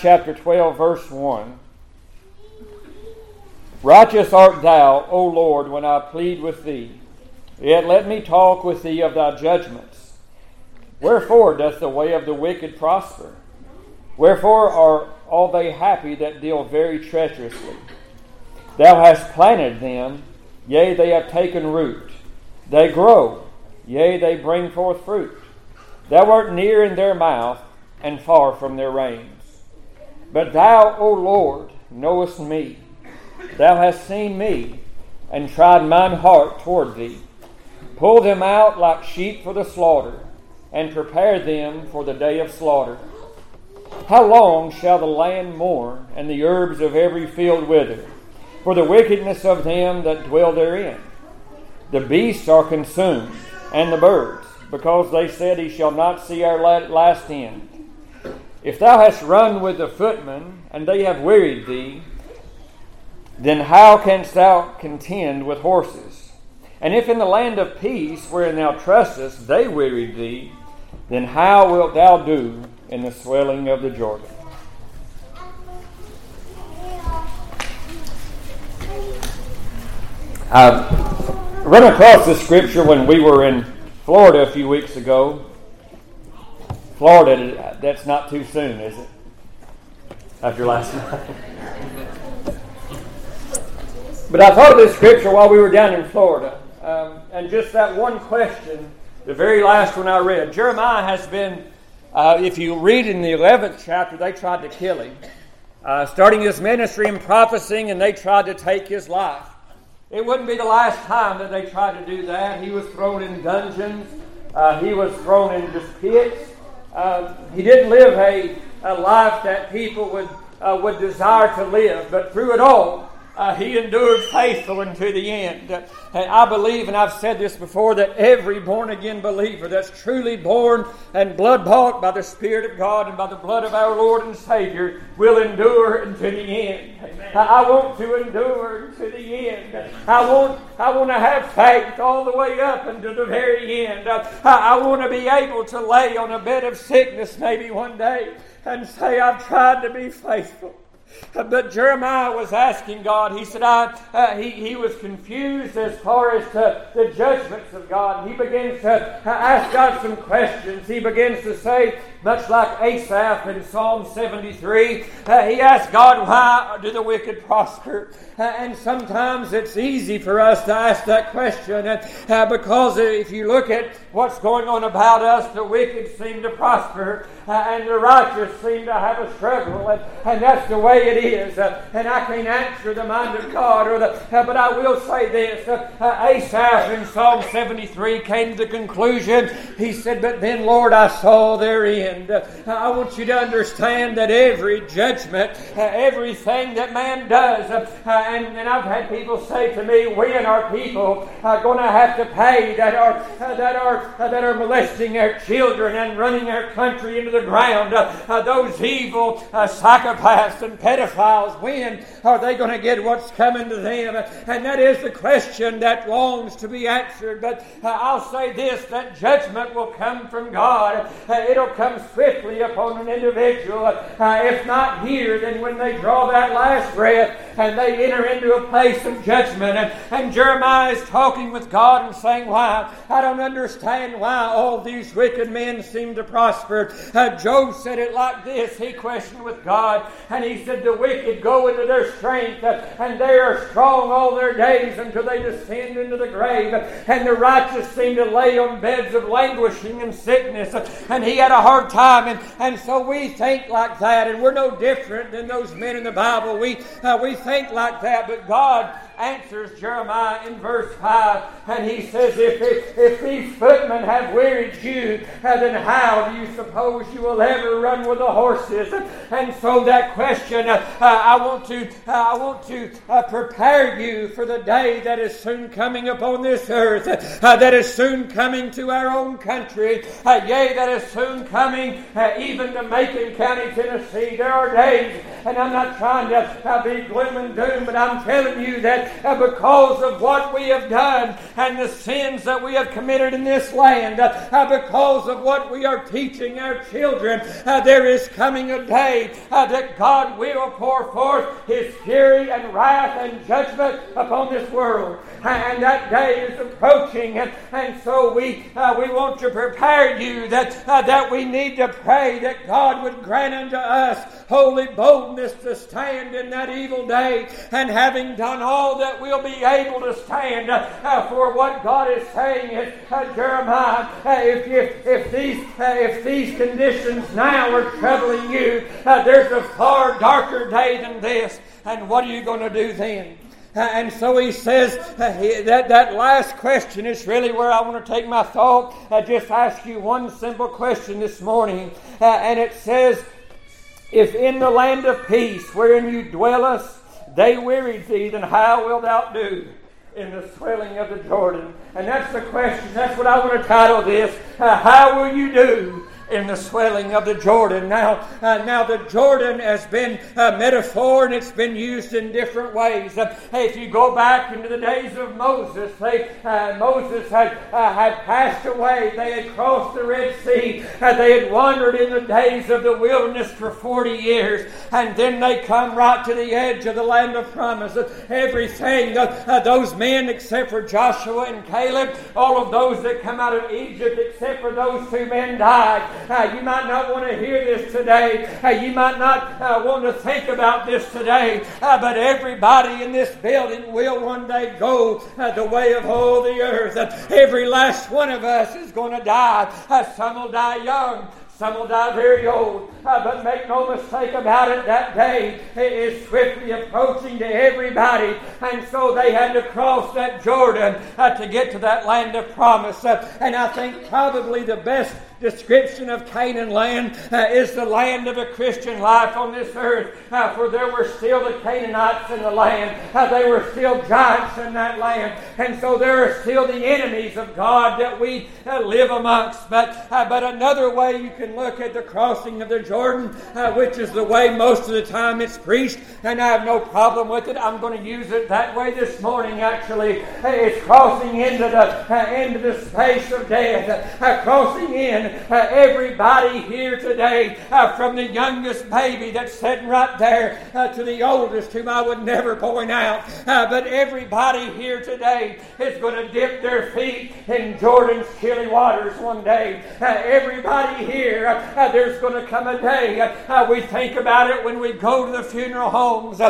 chapter 12, verse 1. Righteous art thou, O Lord, when I plead with thee. Yet let me talk with thee of thy judgments. Wherefore doth the way of the wicked prosper? Wherefore are all they happy that deal very treacherously? Thou hast planted them, yea, they have taken root. They grow, yea, they bring forth fruit. Thou art near in their mouth, and far from their reins. But thou, O Lord, knowest me. Thou hast seen me, and tried mine heart toward thee. Pull them out like sheep for the slaughter, and prepare them for the day of slaughter. How long shall the land mourn, and the herbs of every field wither, for the wickedness of them that dwell therein? The beasts are consumed, and the birds, because they said, He shall not see our last end. If thou hast run with the footmen, and they have wearied thee, then how canst thou contend with horses? And if in the land of peace, wherein thou trustest, they wearied thee, then how wilt thou do in the swelling of the Jordan? I ran across this scripture when we were in Florida a few weeks ago, Florida, that's not too soon, is it? After last night. but I thought of this scripture while we were down in Florida. Um, and just that one question, the very last one I read. Jeremiah has been, uh, if you read in the 11th chapter, they tried to kill him. Uh, starting his ministry and prophesying, and they tried to take his life. It wouldn't be the last time that they tried to do that. He was thrown in dungeons, uh, he was thrown in pits. Uh, he didn't live a, a life that people would, uh, would desire to live, but through it all, uh, he endured faithful unto the end. and I believe, and I've said this before, that every born again believer that's truly born and blood bought by the Spirit of God and by the blood of our Lord and Savior will endure unto the end. I, I want to endure to the end. I want, I want to have faith all the way up until the very end. I, I want to be able to lay on a bed of sickness maybe one day and say, I've tried to be faithful. But Jeremiah was asking God, he said, I, uh, he, he was confused as far as to the judgments of God. He begins to uh, ask God some questions. He begins to say, much like Asaph in Psalm 73, uh, he asked God, Why do the wicked prosper? Uh, and sometimes it's easy for us to ask that question uh, uh, because if you look at what's going on about us, the wicked seem to prosper and the righteous seem to have a struggle. And, and that's the way it is. and I can't answer the mind of God, or the, but I will say this Asaph in Psalm 73 came to the conclusion, he said, But then, Lord, I saw therein end. Uh, I want you to understand that every judgment, uh, everything that man does, uh, uh and, and I've had people say to me, when are people uh, going to have to pay that are, uh, that are, that are molesting their children and running their country into the ground? those evil psychopaths and pedophiles, when are they going to get what's coming to them? And that is the question that longs to be answered. But I'll say this that judgment will come from God. it'll come swiftly upon an individual. Uh, if not here, then when they draw that last breath and they enter into a place of judgment. And, and Jeremiah is talking with God and saying, Why? I don't understand why all these wicked men seem to prosper. Uh, Job said it like this. He questioned with God, and he said, The wicked go into their strength, and they are strong all their days until they descend into the grave. And the righteous seem to lay on beds of languishing and sickness. And he had a hard time. And, and so we think like that, and we're no different than those men in the Bible. We, uh, we think like that, but God answers Jeremiah in verse 5, and he says, If, if, if these footmen have wearied you, uh, then how do you suppose you will ever run with the horses? And so that question, uh, uh, I want to, uh, I want to uh, prepare you for the day that is soon coming upon this earth, uh, that is soon coming to our own country, yea, that is soon coming even to Macon County, Tennessee. There are days And I'm not trying to be gloom and doom, but I'm telling you that because of what we have done and the sins that we have committed in this land, because of what we are teaching our children, there is coming a day that God will pour forth His fury and wrath and judgment upon this world. And that day is approaching. And so we, uh, we want to prepare you that, uh, that we need to pray that God would grant unto us holy boldness to stand in that evil day. And having done all that we'll be able to stand uh, for what God is saying is uh, Jeremiah, uh, if, if, if, these, if these conditions now are troubling you, there's a far darker day than this. And what are you going to do then? And so he says uh, that that last question is really where I want to take my thought. I just ask you one simple question this morning, uh, and it says, "If in the land of peace wherein you dwellest, they wearied thee, then how wilt thou do?" in the swelling of the Jordan? And that's the question. That's what I want to title this. Uh, how will you do in the swelling of the Jordan. Now, uh, now the Jordan has been a metaphor and it's been used in different ways. Uh, if you go back into the days of Moses, they, uh, Moses had, uh, had passed away. They had crossed the Red Sea. Uh, they had wandered in the days of the wilderness for 40 years. And then they come right to the edge of the land of promise. Everything, uh, those men except for Joshua and Caleb, all of those that come out of Egypt except for those two men died. Uh, you might not want to hear this today. Uh, you might not uh, want to think about this today. Uh, but everybody in this building will one day go uh, the way of all the earth. every last one of us is going to die. Uh, some will die young. Some will die very old, uh, but make no mistake about it, that day is swiftly approaching to everybody. And so they had to cross that Jordan uh, to get to that land of promise. Uh, and I think probably the best description of Canaan land uh, is the land of a Christian life on this earth. Uh, for there were still the Canaanites in the land. Uh, they were still giants in that land. And so there are still the enemies of God that we uh, live amongst. But, uh, but another way you can look at the crossing of the Jordan, uh, which is the way most of the time it's preached, and I have no problem with it. I'm going to use it that way this morning, actually. It's crossing into the, into the space of death, crossing in uh, everybody here today, uh, from the youngest baby that's sitting right there uh, to the oldest, whom I would never point out, uh, but everybody here today is going to dip their feet in Jordan's chilly waters one day. Uh, everybody here, uh, there's going to come a day. we think about it when we go to the funeral homes.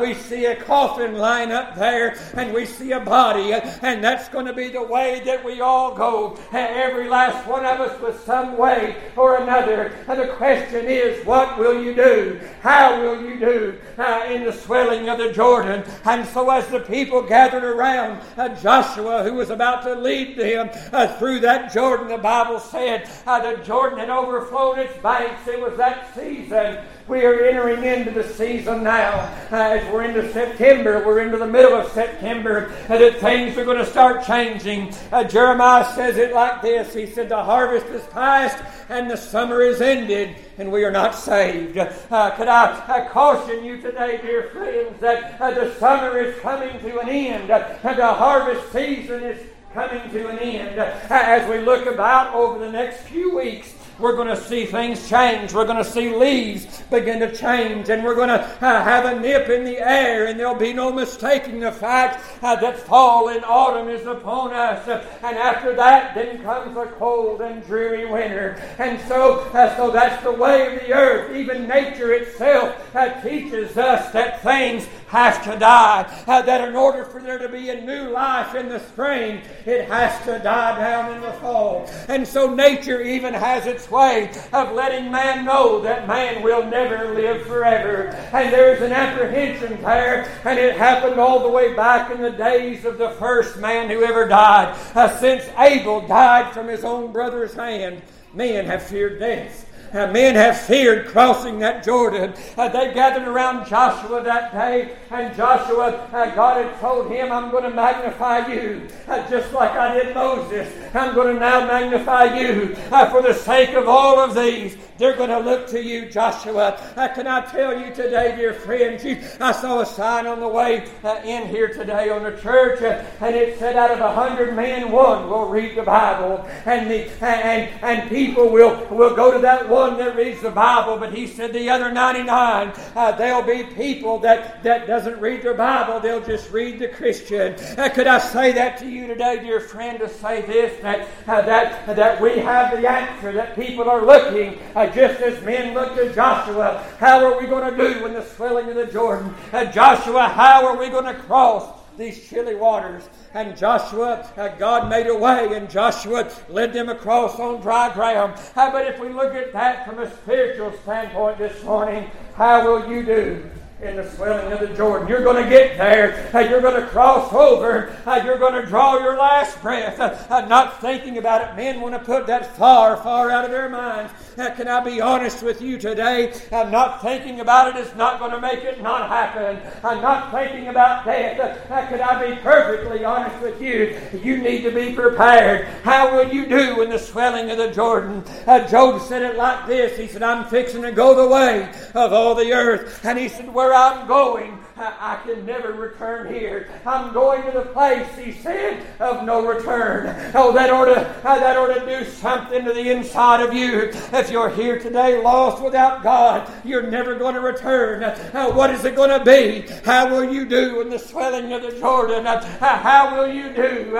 we see a coffin lying up there, and we see a body, and that's going to be the way that we all go. every last one of us was some way or another. And the question is, what will you do? How will you do uh, in the swelling of the Jordan? And so, as the people gathered around uh, Joshua, who was about to lead them uh, through that Jordan, the Bible said uh, the Jordan had overflowed its banks. It was that season we are entering into the season now. Uh, as we're into September, we're into the middle of September, uh, that things are going to start changing. Uh, Jeremiah says it like this He said, The harvest is past and the summer is ended, and we are not saved. Uh, could I, I, caution you today, dear friends, that uh, the summer is coming to an end, and the harvest season is coming to an end. As we look about over the next few weeks, we're going to see things change. We're going to see leaves begin to change, and we're going to uh, have a nip in the air, and there'll be no mistaking the fact uh, that fall and autumn is upon us. And after that, then comes a cold and dreary winter. And so, uh, so that's the way of the earth. Even nature itself uh, teaches us that things have to die. Uh, that in order for there to be a new life in the spring, it has to die down in the fall. And so nature even has its way of letting man know that man will never live forever. And there's an apprehension there, and it happened all the way back in the days of the first man who ever died. Uh, since Abel died from his own brother's hand, men have feared death. Uh, men have feared crossing that Jordan. Uh, they gathered around Joshua that day, and Joshua, uh, God had told him, I'm going to magnify you, uh, just like I did Moses. I'm going to now magnify you uh, for the sake of all of these. They're going to look to you, Joshua. Uh, can I tell you today, dear friends, you, I saw a sign on the way uh, in here today on the church, uh, and it said, out of a hundred men, one will read the Bible. And, the, and, and people will, will go to that one that reads the Bible, but he said the other 99, uh, there'll be people that, that doesn't read their Bible, they'll just read the Christian. Uh, could I say that to you today, dear friend, to say this, that, uh, that, that we have the answer, that people are looking uh, just as men looked at Joshua. How are we going to do when the swelling of the Jordan? And Joshua, how are we going to cross? these chilly waters. And Joshua, uh, God made a way, and Joshua led them across on dry ground. Uh, but if we look at that from a spiritual standpoint this morning, how will you do? In the swelling of the Jordan. You're going to get there. Uh, you're going to cross over. Uh, you're going to draw your last breath. Uh, not thinking about it. Men want to put that far, far out of their minds. Can I be honest with you today? Not thinking about it is not going to make it not happen. Not thinking about death. Can I be perfectly honest with you? You need to be prepared. How will you do in the swelling of the Jordan? Job said it like this. He said, I'm fixing to go the way of all the earth. And he said, Where I'm going, I can never return here. I'm going to the place, he said, of no return. Oh, that ought to, uh, that ought to do something to the inside of you. If you're here today lost without God, you're never going to return. Uh, what is it going to be? How will you do in the swelling of the Jordan? Uh, how will you do?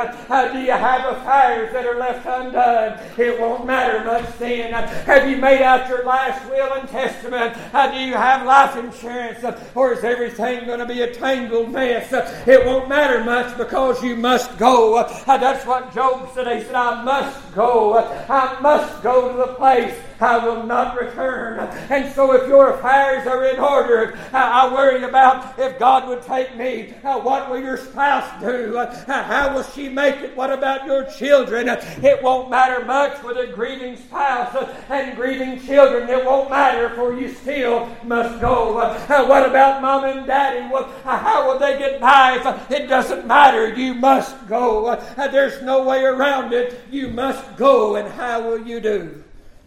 do you have affairs that are left undone? It won't matter much then. have you made out your last will and testament? do you have life insurance? Or is everything going to be a tangled mess. It won't matter much because you must go. That's what Job said. He said, I must go. I must go to the place I will not return. And so, if your affairs are in order, uh, I worry about if God would take me. Uh, what will your spouse do? Uh, how will she make it? What about your children? It won't matter much with a grieving spouse and grieving children. It won't matter, for you still must go. What about mom and daddy? How will they get by? It doesn't matter. You must go. There's no way around it. You must go. And how will you do?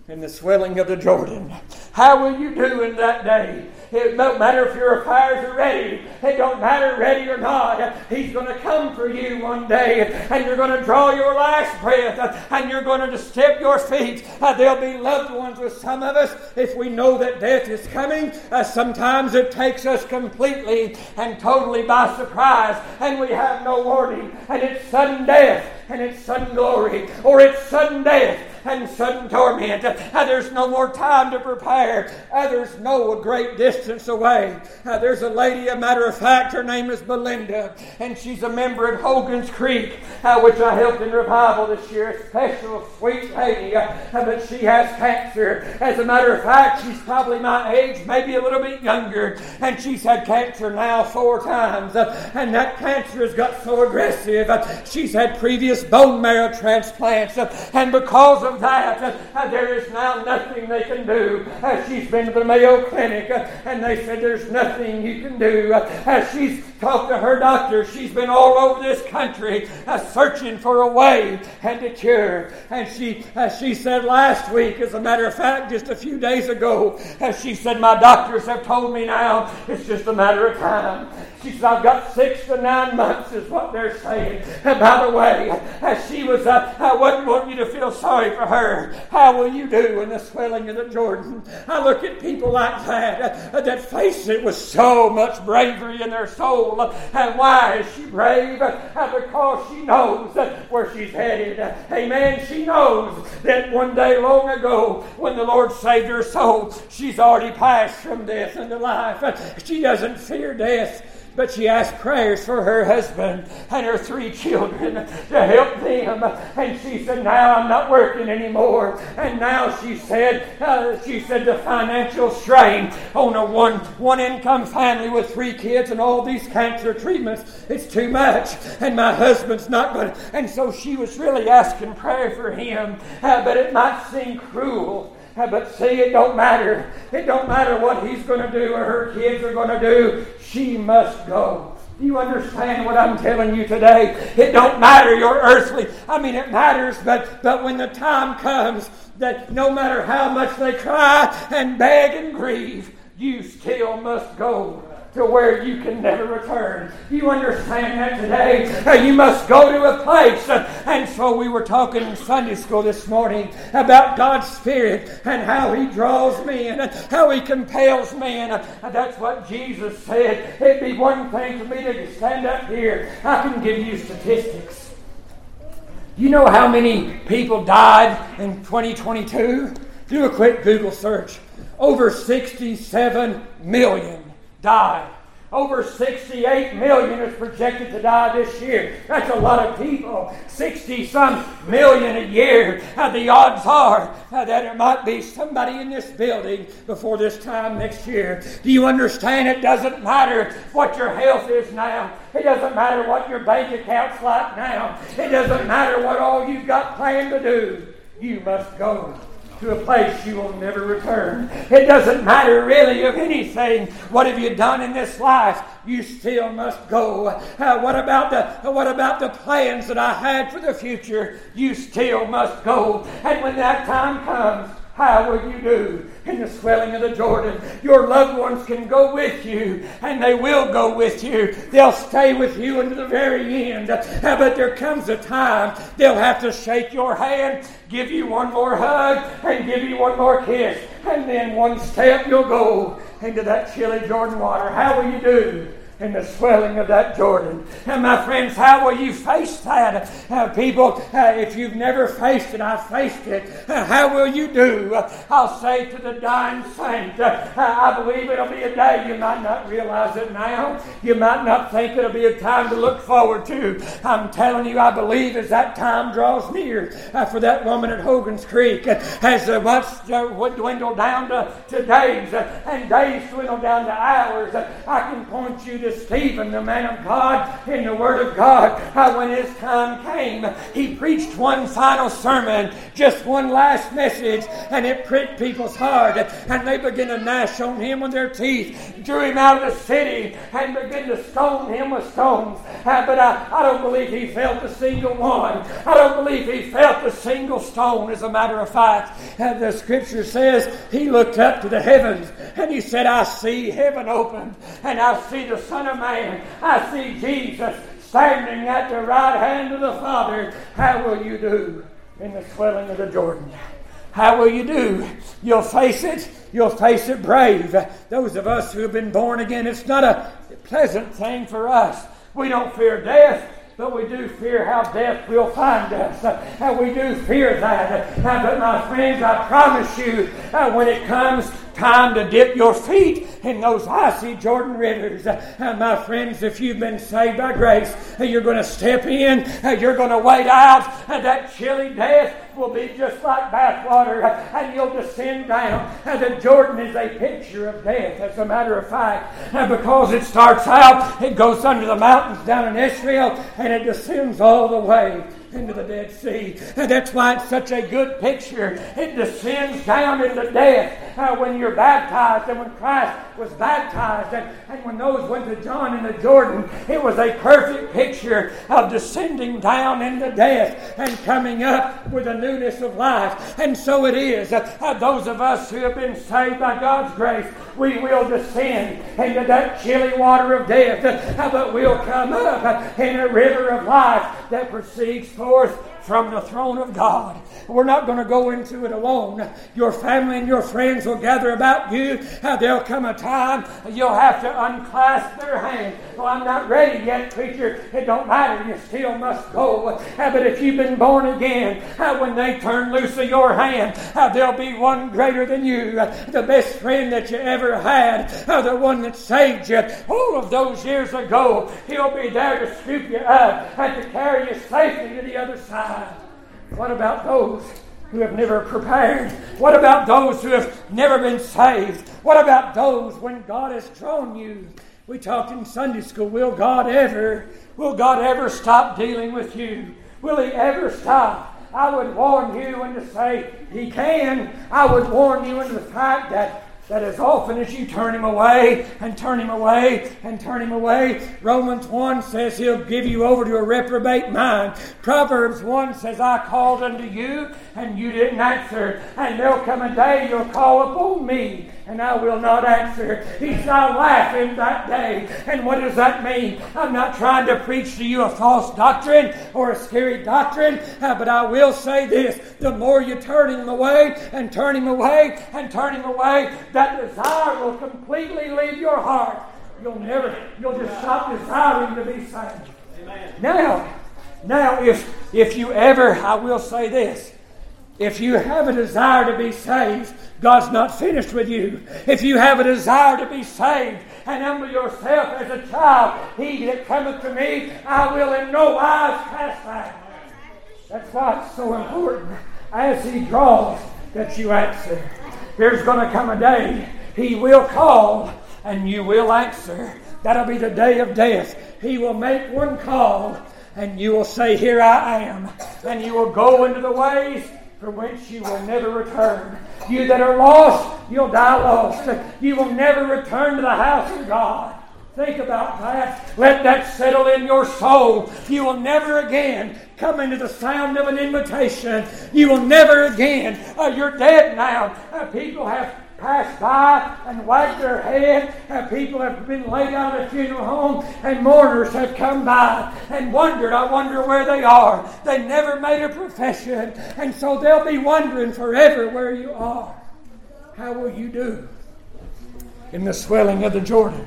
In the swelling of the Jordan. How will you do in that day? It don't matter if your affairs are ready. It don't matter ready or not. He's going to come for you one day, and you're going to draw your last breath, and you're going to step your feet. Uh, there'll be loved ones with some of us if we know that death is coming. Uh, sometimes it takes us completely and totally by surprise, and we have no warning, and it's sudden death and it's sudden glory, or it's sudden death and sudden torment. There's no more time to prepare. Others know a great distance away. There's a lady, a matter of fact, her name is Belinda, and she's a member at Hogan's Creek, uh, which I helped in revival this year. A special, sweet lady, uh, but she has cancer. As a matter of fact, she's probably my age, maybe a little bit younger, and she's had cancer now four times, and that cancer has got so aggressive. She's had previous bone marrow transplants, and because of of that, there is now nothing they can do. She's been to the Mayo Clinic, and they said there's nothing you can do. she's talked to her doctor. She's been all over this country searching for a way and a cure. And she, as she said last week, as a matter of fact, just a few days ago, as she said, My doctors have told me now it's just a matter of time. She said, I've got six to nine months, is what they're saying. And by the way, as she was, uh, I wouldn't want you to feel sorry for her. How will you do in the swelling of the Jordan? I look at people like that, uh, that face it with so much bravery in their soul. And why is she brave? Because she knows where she's headed. Amen. She knows that one day long ago, when the Lord saved her soul, she's already passed from death into life. She doesn't fear death. But she asked prayers for her husband and her three children to help them. And she said, Now I'm not working anymore. And now she said, uh, she said, the financial strain on a one, one income family with three kids and all these cancer treatments, it's too much. And my husband's not going to. And so she was really asking prayer for him. Uh, but it might seem cruel. But see, it don't matter. It don't matter what he's going to do or her kids are going to do. She must go. Do you understand what I'm telling you today? It don't matter your earthly. I mean, it matters, but but when the time comes that no matter how much they cry and beg and grieve, you still must go to where you can never return. You understand that today? You must go to a place. And so we were talking in Sunday school this morning about God's Spirit and how He draws men how He compels men. That's what Jesus said. It'd be one thing for me to stand up here. I can give you statistics. You know how many people died in 2022? Do a quick Google search. Over 67 million died. Over 68 million is projected to die this year. That's a lot of people. 60 some million a year. Uh, the odds are that it might be somebody in this building before this time next year. Do you understand? It doesn't matter what your health is now. It doesn't matter what your bank account's like now. It doesn't matter what all you've got planned to do. You must go to a place you will never return. It doesn't matter really of anything. What have you done in this life? You still must go. Uh, what about the what about the plans that I had for the future? You still must go. And when that time comes, how will you do in the swelling of the Jordan? Your loved ones can go with you, and they will go with you. They'll stay with you until the very end. Uh, but there comes a time they'll have to shake your hand, give you one more hug, and give you one more kiss. And then one step you'll go into that chilly Jordan water. How will you do? In the swelling of that Jordan. And my friends, how will you face that? Uh, people, uh, if you've never faced it, I faced it. Uh, how will you do? Uh, I'll say to the dying saint, uh, I believe it'll be a day. You might not realize it now. You might not think it'll be a time to look forward to. I'm telling you, I believe as that time draws near uh, for that woman at Hogan's Creek, as uh, once dwindled down to, to days, and days dwindle down to hours, I can point you to Stephen, the man of God, in the Word of God, how when his time came, he preached one final sermon, just one last message, and it pricked people's heart, and they began to gnash on him with their teeth, drew him out of the city, and began to stone him with stones. Uh, but I, I don't believe he felt a single one. I don't believe he felt a single stone, as a matter of fact. Uh, the scripture says he looked up to the heavens and he said, I see heaven open, and I see the Son of Man. I see Jesus standing at the right hand of the Father. How will you do in the swelling of the Jordan? How will you do? You'll face it. You'll face it brave. Those of us who have been born again, it's not a pleasant thing for us. We don't fear death but we do fear how death will find us. Uh, we do fear that. But my friends, I promise you, uh, when it comes time to dip your feet in those icy Jordan rivers. Uh, my friends, if you've been saved by grace, uh, you're going to step in, uh, you're going to wait out, and that chilly death will be just like bathwater, and you'll descend down. And the Jordan is a picture of death, as a matter of fact, and because it starts out, it goes under the mountains down in Israel, and it descends all the way into the Dead Sea. And that's why it's such a good picture. It descends down into death uh, when you're baptized and when Christ was baptized and, and when those went to John in the Jordan. It was a perfect picture of descending down into death and coming up with a newness of life. And so it is. Uh, uh, those of us who have been saved by God's grace, we will descend into that chilly water of death, uh, but we'll come up uh, in a river of life that proceeds forth from the throne of God. We're not going to go into it alone. Your family and your friends will gather about you. Uh, there'll come a time you'll have to unclasp their hand. Well, I'm not ready yet, preacher. It don't matter. You still must go. Uh, but if you've been born again, uh, when they turn loose of your hand, there'll be one greater than you. The best friend that you ever had. The one that saved you all of those years ago. He'll be there to scoop you up and to carry you safely to the other side. Ah, what about those who have never prepared? What about those who have never been saved? What about those when God has drawn you? We talked in Sunday school, will God ever, will God ever stop dealing with you? Will He ever stop? I would warn you and to say He can. I would warn you into the fact that that as often as you turn him away and turn him away and turn him away, Romans 1 says he'll give you over to a reprobate mind. Proverbs 1 says, I called unto you and you didn't answer. And there'll come a day you'll call upon me and I will not answer. He shall laugh in that day. And what does that mean? I'm not trying to preach to you a false doctrine or a scary doctrine, uh, but I will say this the more you turn him away and turn him away and turn him away, that desire will completely leave your heart. You'll never, you'll just stop desiring to be saved. Amen. Now, now, if if you ever, I will say this, if you have a desire to be saved, God's not finished with you. If you have a desire to be saved and humble yourself as a child, he that cometh to me, I will in no wise cast out. That's why it's so important as he draws that you answer. There's going to come a day he will call and you will answer. That'll be the day of death. He will make one call and you will say, Here I am. And you will go into the ways from whence you will never return. You that are lost, you'll die lost. You will never return to the house of God. Think about that. Let that settle in your soul. You will never again come into the sound of an invitation. You will never again. Uh, you're dead now. Uh, people have passed by and wagged their head. And people have been laid out at a funeral home, and mourners have come by and wondered, I wonder where they are. They never made a profession, and so they'll be wondering forever where you are. How will you do in the swelling of the Jordan?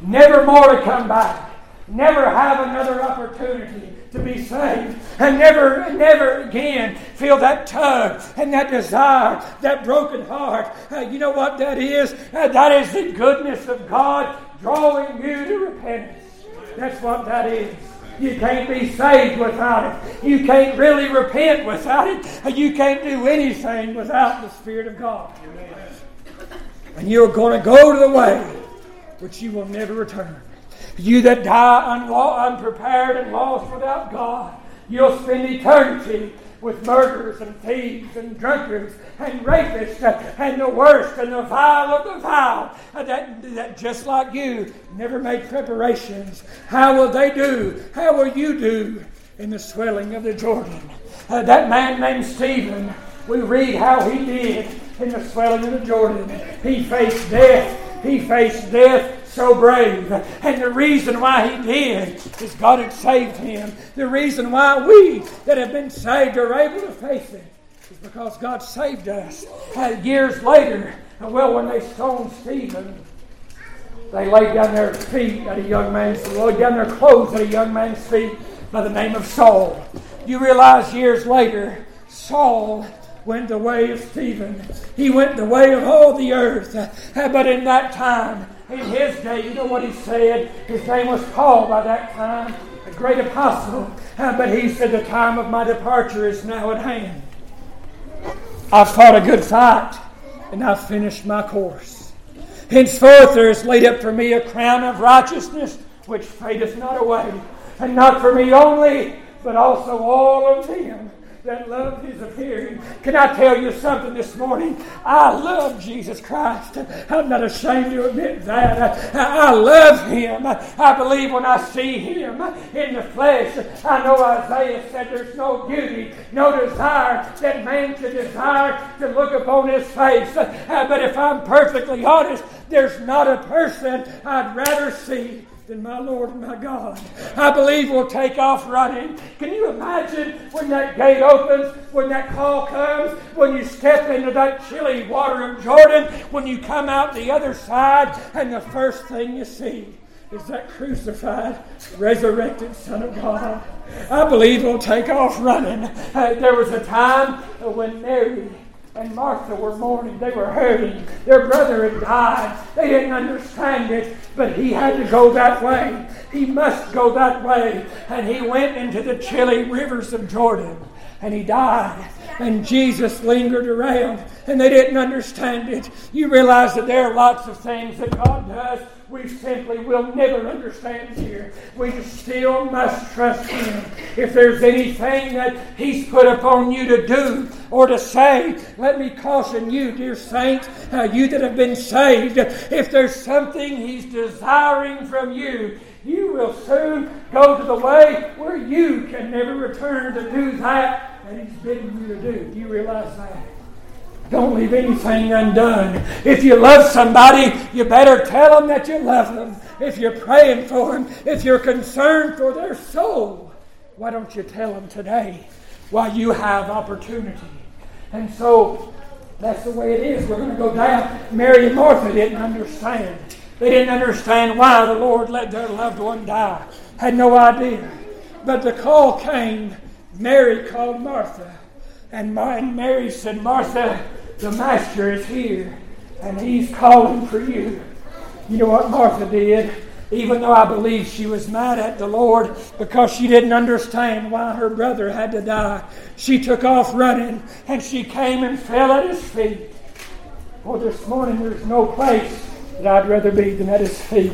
Never more to come back. Never have another opportunity to be saved and never, never again feel that tug and that desire, that broken heart. Uh, you know what that is? Uh, that is the goodness of God drawing you to repentance. That's what that is. You can't be saved without it. You can't really repent without it. You can't do anything without the Spirit of God. And you're going to go to the way which you will never return. You that die unprepared and lost without God, you'll spend eternity with murderers and thieves and drunkards and rapists and the worst and the vile of the vile that, that just like you never made preparations. How will they do? How will you do in the swelling of the Jordan? Uh, that man named Stephen, we read how he did in the swelling of the Jordan. He faced death. He faced death so brave. And the reason why he did is God had saved him. The reason why we that have been saved are able to face it is because God saved us. Uh, years later, well, when they stoned Stephen, they laid down their feet at a young man's, feet, laid down their clothes at a young man's feet by the name of Saul. You realize years later, Saul went the way of Stephen. He went the way of all the earth. But in that time, in his day, you know what he said? His name was Paul by that time, a great apostle. Uh, but he said, The time of my departure is now at hand. I've fought a good fight, and I've finished my course. Henceforth there is laid up for me a crown of righteousness, which fadeth not away, and not for me only, but also all of them that love his appearing. Can I tell you something this morning? I love Jesus Christ. I'm not ashamed to admit that. I, love him. I believe when I see him in the flesh, I know Isaiah said there's no beauty, no desire that man should desire to look upon his face. But if I'm perfectly honest, there's not a person I'd rather see than my Lord and my God. I believe we'll take off running. Can you imagine when that gate opens, when that call comes, when you step into that chilly water of Jordan, when you come out the other side, and the first thing you see is that crucified, resurrected Son of God. I believe we'll take off running. Uh, there was a time when Mary and Martha were mourning. They were hurting. Their brother had died. They didn't understand it, but he had to go that way. He must go that way. And he went into the chilly rivers of Jordan and he died. and Jesus lingered around and they didn't understand it. You realize that there are lots of things that God does we simply will never understand here. We still must trust Him. If there's anything that He's put upon you to do or to say, let me caution you, dear saint, uh, you that have been saved, if there's something He's desiring from you, you will soon go to the way where you can never return to do that that He's bidden you to do. Do you realize that? Don't leave anything undone. If you love somebody, you better tell them that you love them. If you're praying for them, if you're concerned for their soul, why don't you tell them today while you have opportunity? And so that's the way it is. We're going to go down. Mary and Martha didn't understand. They didn't understand why the Lord let their loved one die. Had no idea. But the call came. Mary called Martha. And Mary said, Martha, the Master is here, and He's calling for you. You know what Martha did? Even though I believe she was mad at the Lord because she didn't understand why her brother had to die, she took off running and she came and fell at his feet. Well, this morning there's no place that I'd rather be than at his feet,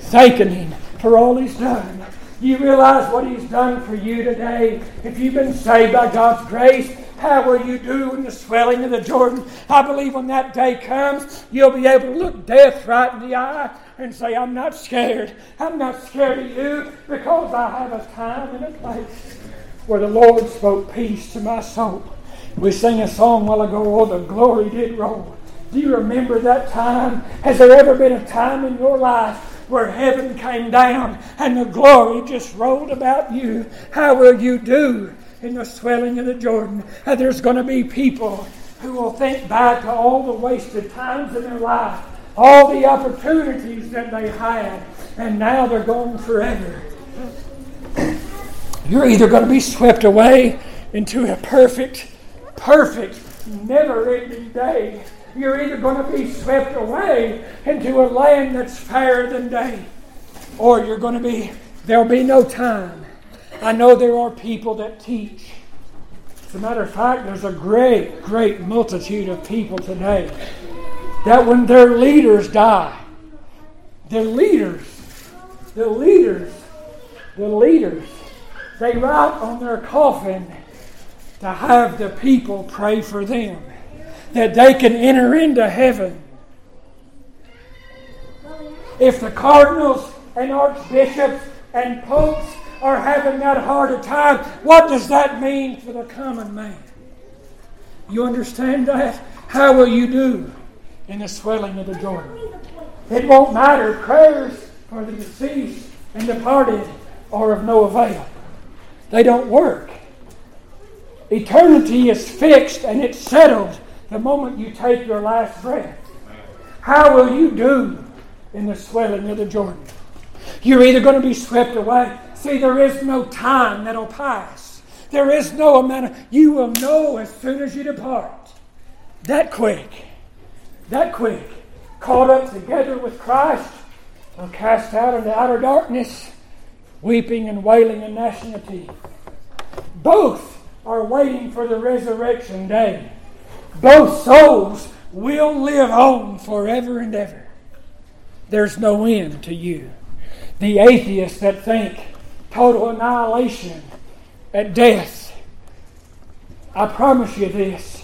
thanking him for all he's done. You realize what he's done for you today? If you've been saved by God's grace, how will you do in the swelling of the Jordan? I believe when that day comes, you'll be able to look death right in the eye and say, I'm not scared. I'm not scared of you because I have a time and a place where the Lord spoke peace to my soul. We sang a song while ago, Oh, the glory did roll. Do you remember that time? Has there ever been a time in your life where heaven came down and the glory just rolled about you? How will you do in the swelling of the Jordan. And there's going to be people who will think back to all the wasted times in their life, all the opportunities that they had, and now they're gone forever. You're either going to be swept away into a perfect, perfect, never ending day. You're either going to be swept away into a land that's fairer than day, or you're going to be, there'll be no time I know there are people that teach. As a matter of fact, there's a great, great multitude of people today that when their leaders die, the leaders, the leaders, the leaders, they write on their coffin to have the people pray for them, that they can enter into heaven. If the cardinals and archbishops and popes are having that hard a time, what does that mean for the common man? You understand that? How will you do in the swelling of the Jordan? It won't matter. Prayers for the deceased and departed are of no avail. They don't work. Eternity is fixed and it's settled the moment you take your last breath. How will you do in the swelling of the Jordan? You're either going to be swept away See, there is no time that'll pass. There is no amount of, you will know as soon as you depart. That quick, that quick, caught up together with Christ, or cast out into outer darkness, weeping and wailing and gnashing of teeth. Both are waiting for the resurrection day. Both souls will live on forever and ever. There's no end to you. The atheists that think total annihilation at death. I promise you this.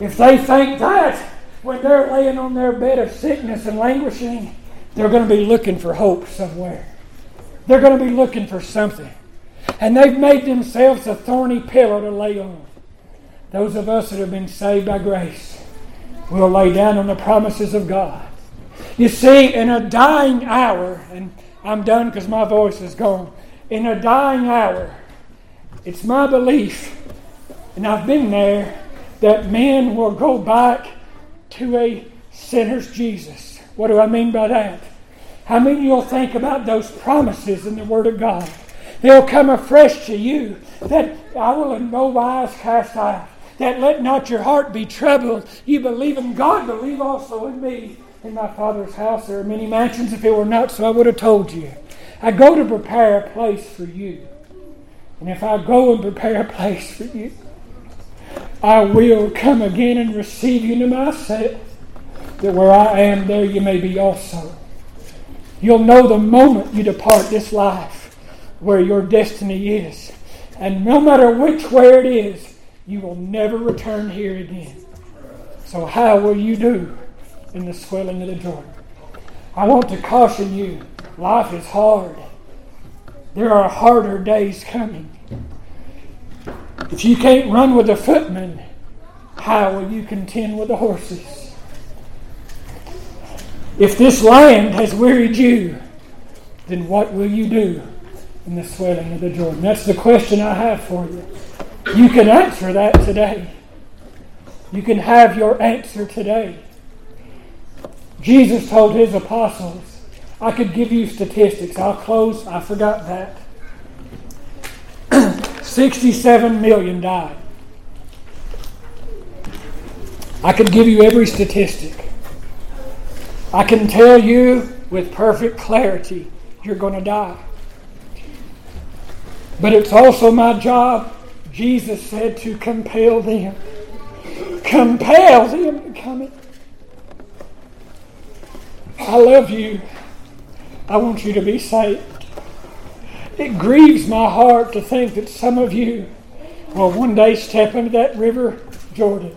If they think that when they're laying on their bed of sickness and languishing, they're going to be looking for hope somewhere. They're going to be looking for something. And they've made themselves a thorny pillow to lay on. Those of us that have been saved by grace will lay down on the promises of God. You see, in a dying hour, and I'm done because my voice is gone in a dying hour, it's my belief, and I've been there, that men will go back to a sinner's Jesus. What do I mean by that? I mean you'll think about those promises in the Word of God? They'll come afresh to you that I will in no wise cast out. That let not your heart be troubled. You believe in God, believe also in me. In my Father's house there are many mansions. If it were not so, I would have told you. I go to prepare a place for you. And if I go and prepare a place for you, I will come again and receive you to myself, that where I am, there you may be also. You'll know the moment you depart this life where your destiny is. And no matter which way it is, you will never return here again. So, how will you do in the swelling of the Jordan? I want to caution you life is hard. There are harder days coming. If you can't run with the footmen, how will you contend with the horses? If this land has wearied you, then what will you do in the swelling of the Jordan? That's the question I have for you. You can answer that today. You can have your answer today. Jesus told his apostles, I could give you statistics. I'll close. I forgot that. 67 million died. I could give you every statistic. I can tell you with perfect clarity you're going to die. But it's also my job, Jesus said, to compel them. Compel them to come in. I love you. I want you to be saved. It grieves my heart to think that some of you will one day step into that river, Jordan,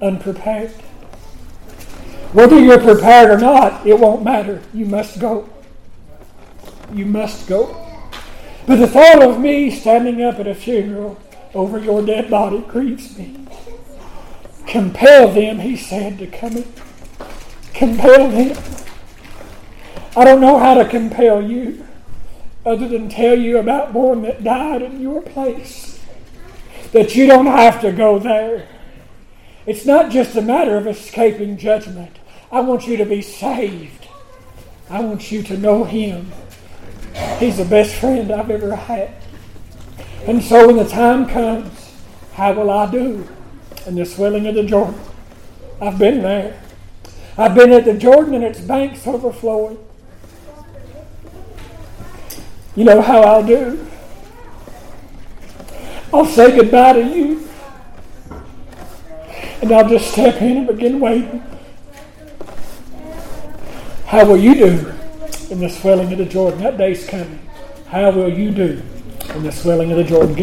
unprepared. Whether you're prepared or not, it won't matter. You must go. You must go. But the thought of me standing up at a funeral over your dead body grieves me. Compel them, he said, to come in. Compel them. I don't know how to compel you other than tell you about one that died in your place. That you don't have to go there. It's not just a matter of escaping judgment. I want you to be saved. I want you to know Him. He's the best friend I've ever had. And so when the time comes, how will I do in the swelling of the Jordan? I've been there. I've been at the Jordan and its banks overflowing. You know how I'll do? I'll say goodbye to you. And I'll just step in and begin waiting. How will you do in the swelling of the Jordan? That day's coming. How will you do in the swelling of the Jordan? Get us